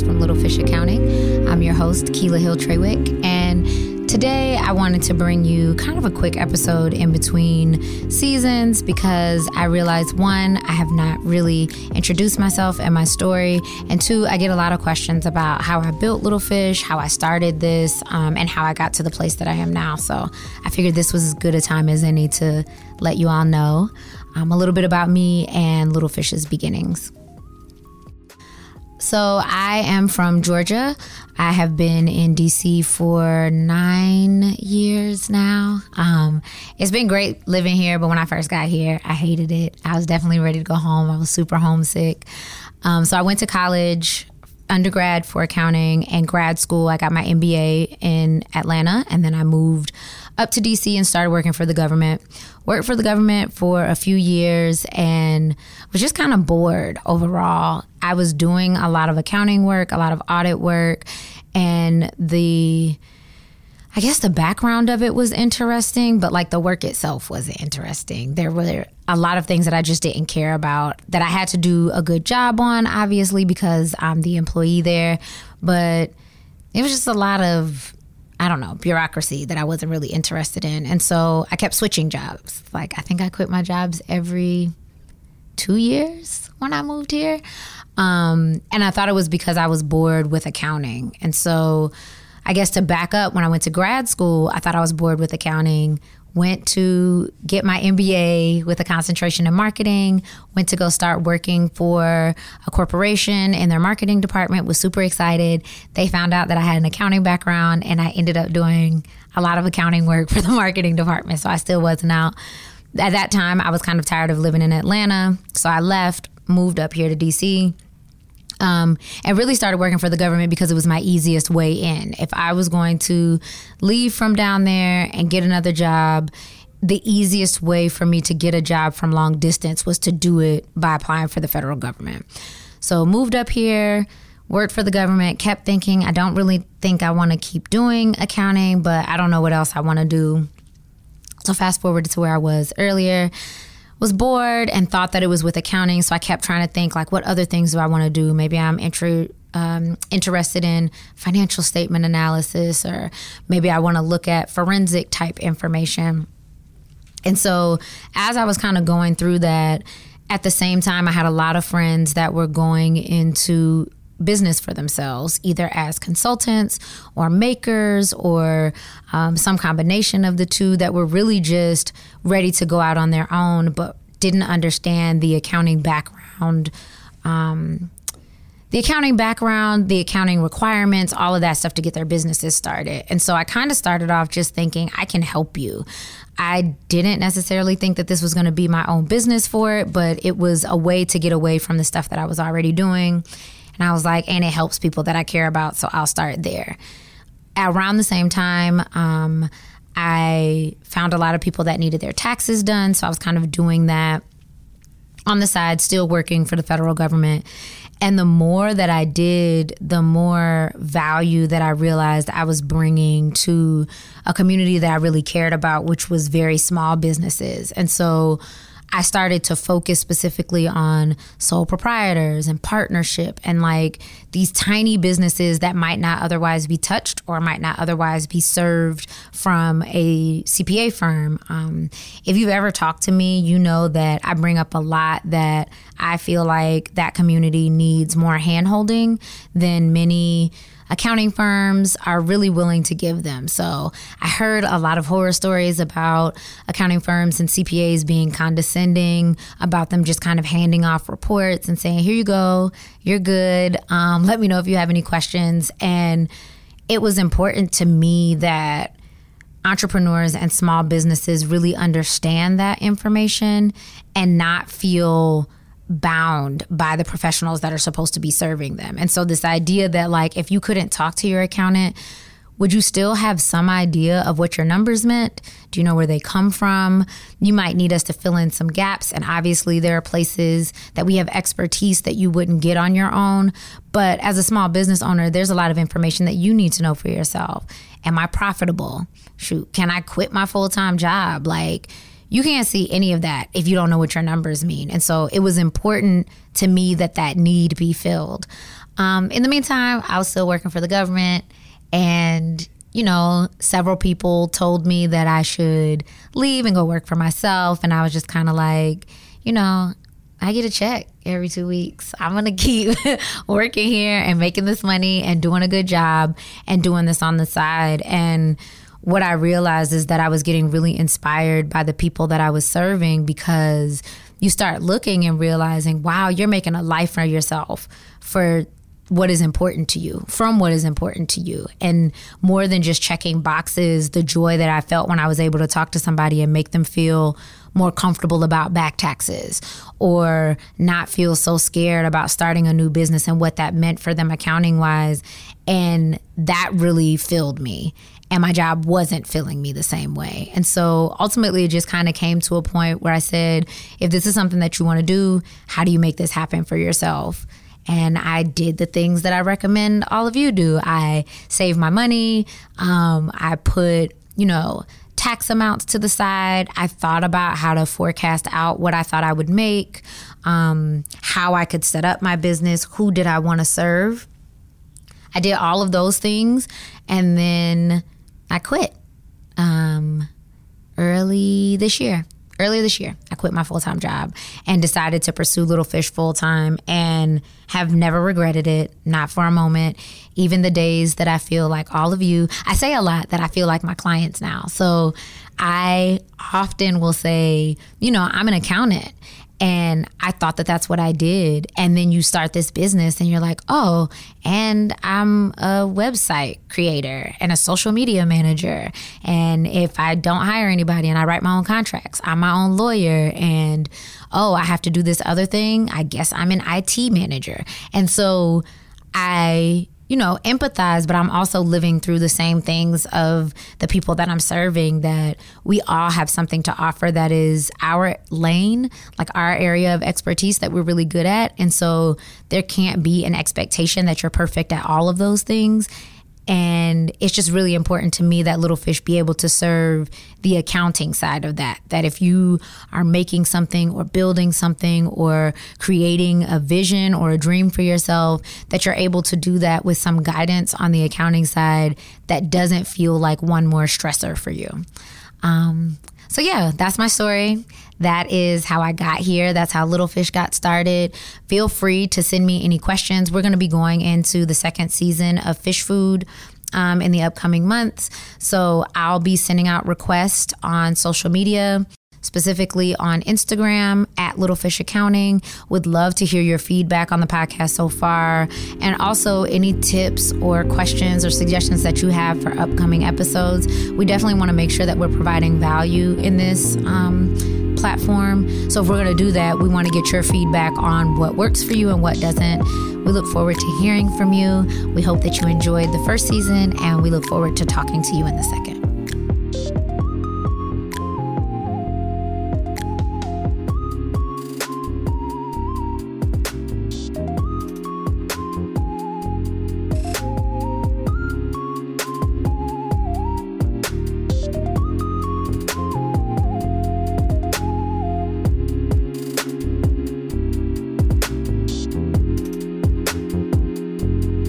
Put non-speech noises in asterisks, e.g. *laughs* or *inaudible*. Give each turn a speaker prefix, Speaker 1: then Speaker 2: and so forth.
Speaker 1: podcast from Little Fish Accounting. I'm your host, Kiela Hill-Trawick, and today I wanted to bring you kind of a quick episode in between seasons because I realized one, I have not really introduced myself and my story, and two, I get a lot of questions about how I built Little Fish, how I started this, um, and how I got to the place that I am now. So I figured this was as good a time as any to let you all know um, a little bit about me and Little Fish's beginnings. So, I am from Georgia. I have been in DC for nine years now. Um, it's been great living here, but when I first got here, I hated it. I was definitely ready to go home. I was super homesick. Um, so, I went to college, undergrad for accounting, and grad school. I got my MBA in Atlanta, and then I moved up to DC and started working for the government. Worked for the government for a few years and was just kind of bored overall. I was doing a lot of accounting work, a lot of audit work, and the I guess the background of it was interesting, but like the work itself wasn't interesting. There were a lot of things that I just didn't care about that I had to do a good job on, obviously, because I'm the employee there. But it was just a lot of I don't know, bureaucracy that I wasn't really interested in. And so I kept switching jobs. Like, I think I quit my jobs every two years when I moved here. Um, and I thought it was because I was bored with accounting. And so I guess to back up, when I went to grad school, I thought I was bored with accounting went to get my MBA with a concentration in marketing, went to go start working for a corporation in their marketing department, was super excited. They found out that I had an accounting background and I ended up doing a lot of accounting work for the *laughs* marketing department. So I still wasn't out. At that time, I was kind of tired of living in Atlanta. So I left, moved up here to DC um, and really started working for the government because it was my easiest way in. If I was going to leave from down there and get another job, the easiest way for me to get a job from long distance was to do it by applying for the federal government. So moved up here, worked for the government, kept thinking I don't really think I want to keep doing accounting, but I don't know what else I want to do. So fast forward to where I was earlier was bored and thought that it was with accounting. So I kept trying to think like, what other things do I want to do? Maybe I'm intro, um, interested in financial statement analysis, or maybe I want to look at forensic type information. And so as I was kind of going through that, at the same time, I had a lot of friends that were going into business for themselves, either as consultants or makers or um, some combination of the two that were really just ready to go out on their own, but didn't understand the accounting background. Um, the accounting background, the accounting requirements, all of that stuff to get their businesses started. And so I kind of started off just thinking, I can help you. I didn't necessarily think that this was going to be my own business for it, but it was a way to get away from the stuff that I was already doing and I was like, and it helps people that I care about, so I'll start there. Around the same time, um, I found a lot of people that needed their taxes done, so I was kind of doing that on the side, still working for the federal government. And the more that I did, the more value that I realized I was bringing to a community that I really cared about, which was very small businesses. And so I started to focus specifically on sole proprietors and partnership and like these tiny businesses that might not otherwise be touched or might not otherwise be served from a CPA firm. Um, if you've ever talked to me, you know that I bring up a lot that I feel like that community needs more handholding than many accounting firms are really willing to give them. So I heard a lot of horror stories about accounting firms and CPAs being condescending, about them just kind of handing off reports and saying, here you go, you're good. Um, let me know if you have any questions. And it was important to me that entrepreneurs and small businesses really understand that information and not feel bound by the professionals that are supposed to be serving them. And so, this idea that, like, if you couldn't talk to your accountant, would you still have some idea of what your numbers meant? Do you know where they come from? You might need us to fill in some gaps. And obviously, there are places that we have expertise that you wouldn't get on your own. But as a small business owner, there's a lot of information that you need to know for yourself. Am I profitable? Shoot, can I quit my full time job? Like, you can't see any of that if you don't know what your numbers mean. And so it was important to me that that need be filled. Um, in the meantime, I was still working for the government, and you know, several people told me that I should leave and go work for myself, and I was just kind of like, you know, I get a check every two weeks. I'm gonna *laughs* keep working here and making this money and doing a good job and doing this on the side. And what I realized is that I was getting really inspired by the people that I was serving because you start looking and realizing, wow, you're making a life for yourself for what is important to you, from what is important to you. And more than just checking boxes, the joy that I felt when I was able to talk to somebody and make them feel more comfortable about back taxes or not feel so scared about starting a new business and what that meant for them accounting wise. And that really filled me. And my job wasn't filling me the same way. And so ultimately, it just kind of came to a point where I said, if this is something that you want to do, how do you make this happen for yourself? and I did the things that I recommend all of you do. I save my money. Um, I put, you know, tax amounts to the side. I thought about how to forecast out what I thought I would make, um, how I could set up my business, who did I want to serve. I did all of those things, and then I quit um, early this year earlier this year, I quit my full time job and decided to pursue Little Fish full time and have never regretted it, not for a moment. Even the days that I feel like all of you, I say a lot that I feel like my clients now. So I often will say, you know, I'm an accountant and I thought that that's what I did. And then you start this business and you're like, oh, and I'm a website creator and a social media manager. And if I don't hire anybody and I write my own contracts, I'm my own lawyer. And oh, I have to do this other thing. I guess I'm an IT manager. And so I you know, empathize, but I'm also living through the same things of the people that I'm serving that we all have something to offer that is our lane, like our area of expertise that we're really good at. And so there can't be an expectation that you're perfect at all of those things. And it's just really important to me that Little Fish be able to serve the accounting side of that. That if you are making something or building something or creating a vision or a dream for yourself, that you're able to do that with some guidance on the accounting side that doesn't feel like one more stressor for you. Um, so, yeah, that's my story. That is how I got here. That's how Little Fish got started. Feel free to send me any questions. We're going to be going into the second season of Fish Food. Um, in the upcoming months. So I'll be sending out requests on social media specifically on Instagram at Little Fish Accounting. Would love to hear your feedback on the podcast so far, and also any tips or questions or suggestions that you have for upcoming episodes. We definitely want to make sure that we're providing value in this. Um, platform. So, if we're going to do that, we want to get your feedback on what works for you and what doesn't. We look forward to hearing from you. We hope that you enjoyed the first season, and we look forward to talking to you in the second.